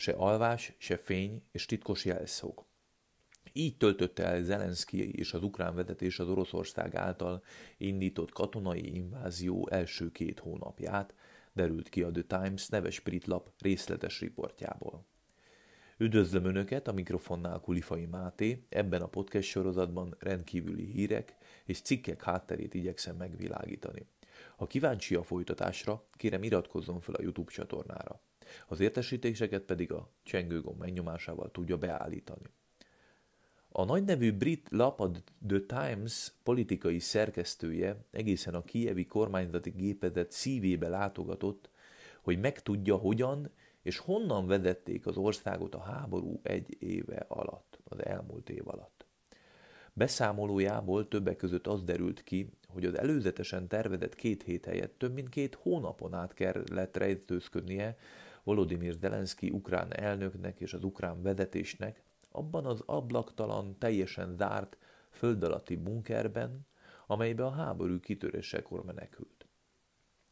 Se alvás, se fény és titkos jelszók. Így töltötte el Zelenszky és az ukrán vezetés az Oroszország által indított katonai invázió első két hónapját, derült ki a The Times neves brit lap részletes riportjából. Üdvözlöm Önöket, a mikrofonnál Kulifai Máté, ebben a podcast sorozatban rendkívüli hírek és cikkek hátterét igyekszem megvilágítani. Ha kíváncsi a folytatásra, kérem iratkozzon fel a YouTube csatornára. Az értesítéseket pedig a csengőgomb megnyomásával tudja beállítani. A nagynevű brit lap, a The Times politikai szerkesztője egészen a kievi kormányzati gépezet szívébe látogatott, hogy megtudja, hogyan és honnan vezették az országot a háború egy éve alatt, az elmúlt év alatt. Beszámolójából többek között az derült ki, hogy az előzetesen tervezett két hét helyett több mint két hónapon át kellett rejtőzködnie Volodymyr Zelenszky ukrán elnöknek és az ukrán vezetésnek, abban az ablaktalan, teljesen zárt, föld alatti bunkerben, amelybe a háború kitörésekor menekült.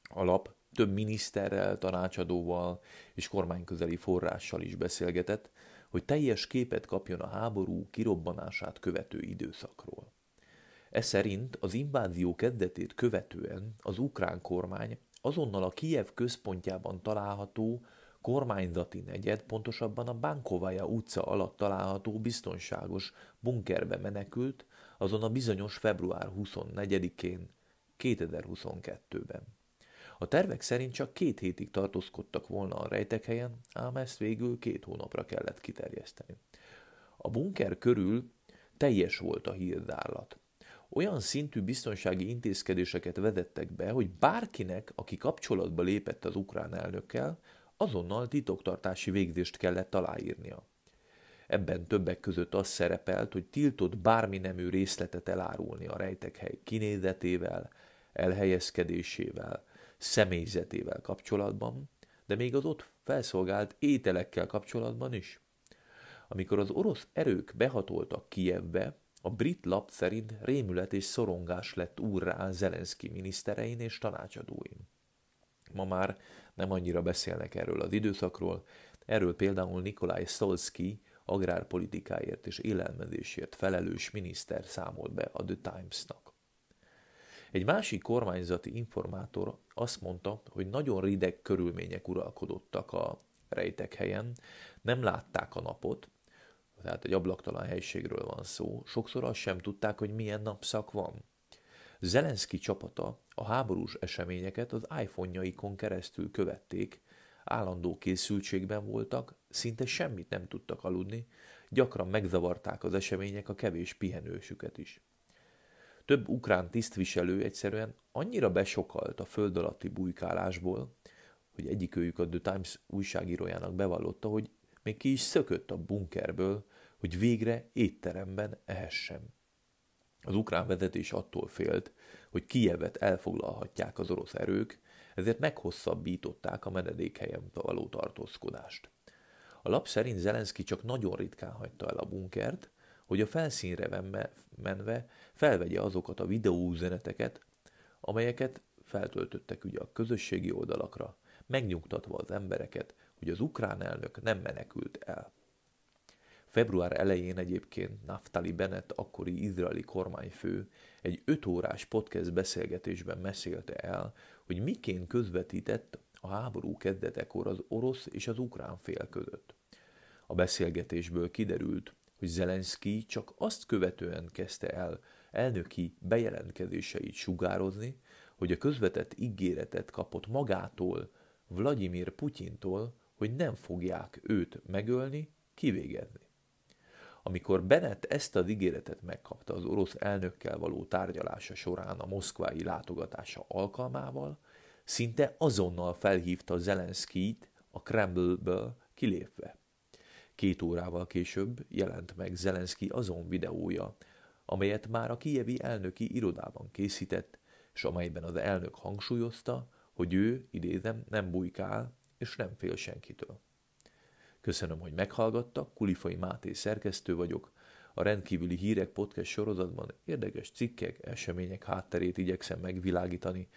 A lap több miniszterrel, tanácsadóval és kormányközeli forrással is beszélgetett, hogy teljes képet kapjon a háború kirobbanását követő időszakról. Ez szerint az invázió kezdetét követően az ukrán kormány azonnal a Kijev központjában található kormányzati negyed, pontosabban a Bankovaja utca alatt található biztonságos bunkerbe menekült, azon a bizonyos február 24-én 2022-ben. A tervek szerint csak két hétig tartózkodtak volna a rejtekhelyen, ám ezt végül két hónapra kellett kiterjeszteni. A bunker körül teljes volt a hírdárlat. Olyan szintű biztonsági intézkedéseket vezettek be, hogy bárkinek, aki kapcsolatba lépett az ukrán elnökkel, azonnal titoktartási végzést kellett aláírnia. Ebben többek között az szerepelt, hogy tiltott bármi nemű részletet elárulni a rejtekhely kinézetével, elhelyezkedésével, személyzetével kapcsolatban, de még az ott felszolgált ételekkel kapcsolatban is. Amikor az orosz erők behatoltak Kijevbe, a brit lap szerint rémület és szorongás lett úrrá Zelenszky miniszterein és tanácsadóin. Ma már nem annyira beszélnek erről az időszakról, erről például Nikolaj Stolsky, agrárpolitikáért és élelmezésért felelős miniszter számolt be a The Times-nak. Egy másik kormányzati informátor azt mondta, hogy nagyon rideg körülmények uralkodottak a rejtek helyen, nem látták a napot, tehát egy ablaktalan helységről van szó, sokszor azt sem tudták, hogy milyen napszak van. Zelenszky csapata a háborús eseményeket az iPhone-jaikon keresztül követték, állandó készültségben voltak, szinte semmit nem tudtak aludni, gyakran megzavarták az események a kevés pihenősüket is. Több ukrán tisztviselő egyszerűen annyira besokalt a föld alatti bujkálásból, hogy egyikőjük a The Times újságírójának bevallotta, hogy még ki is szökött a bunkerből, hogy végre étteremben ehessen. Az ukrán vezetés attól félt, hogy Kijevet elfoglalhatják az orosz erők, ezért meghosszabbították a menedékhelyen való tartózkodást. A lap szerint Zelenszky csak nagyon ritkán hagyta el a bunkert, hogy a felszínre menve felvegye azokat a videóüzeneteket, amelyeket feltöltöttek ugye a közösségi oldalakra, megnyugtatva az embereket, hogy az ukrán elnök nem menekült el. Február elején egyébként Naftali Bennett, akkori izraeli kormányfő, egy öt órás podcast beszélgetésben mesélte el, hogy miként közvetített a háború kezdetekor az orosz és az ukrán fél között. A beszélgetésből kiderült, hogy Zelenszky csak azt követően kezdte el elnöki bejelentkezéseit sugározni, hogy a közvetett ígéretet kapott magától, Vladimir Putyintól, hogy nem fogják őt megölni, kivégezni. Amikor Bennett ezt az ígéretet megkapta az orosz elnökkel való tárgyalása során a moszkvái látogatása alkalmával, szinte azonnal felhívta Zelenszkijt a Kremlből kilépve. Két órával később jelent meg Zelenszky azon videója, amelyet már a kijevi elnöki irodában készített, és amelyben az elnök hangsúlyozta, hogy ő, idézem, nem bujkál és nem fél senkitől. Köszönöm, hogy meghallgattak, Kulifai Máté szerkesztő vagyok. A rendkívüli hírek podcast sorozatban érdekes cikkek, események hátterét igyekszem megvilágítani.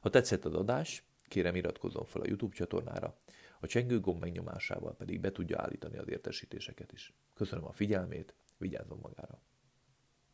Ha tetszett az adás, kérem iratkozzon fel a YouTube csatornára. a csengő gomb megnyomásával pedig be tudja állítani az értesítéseket is. Köszönöm a figyelmét, vigyázzon magára!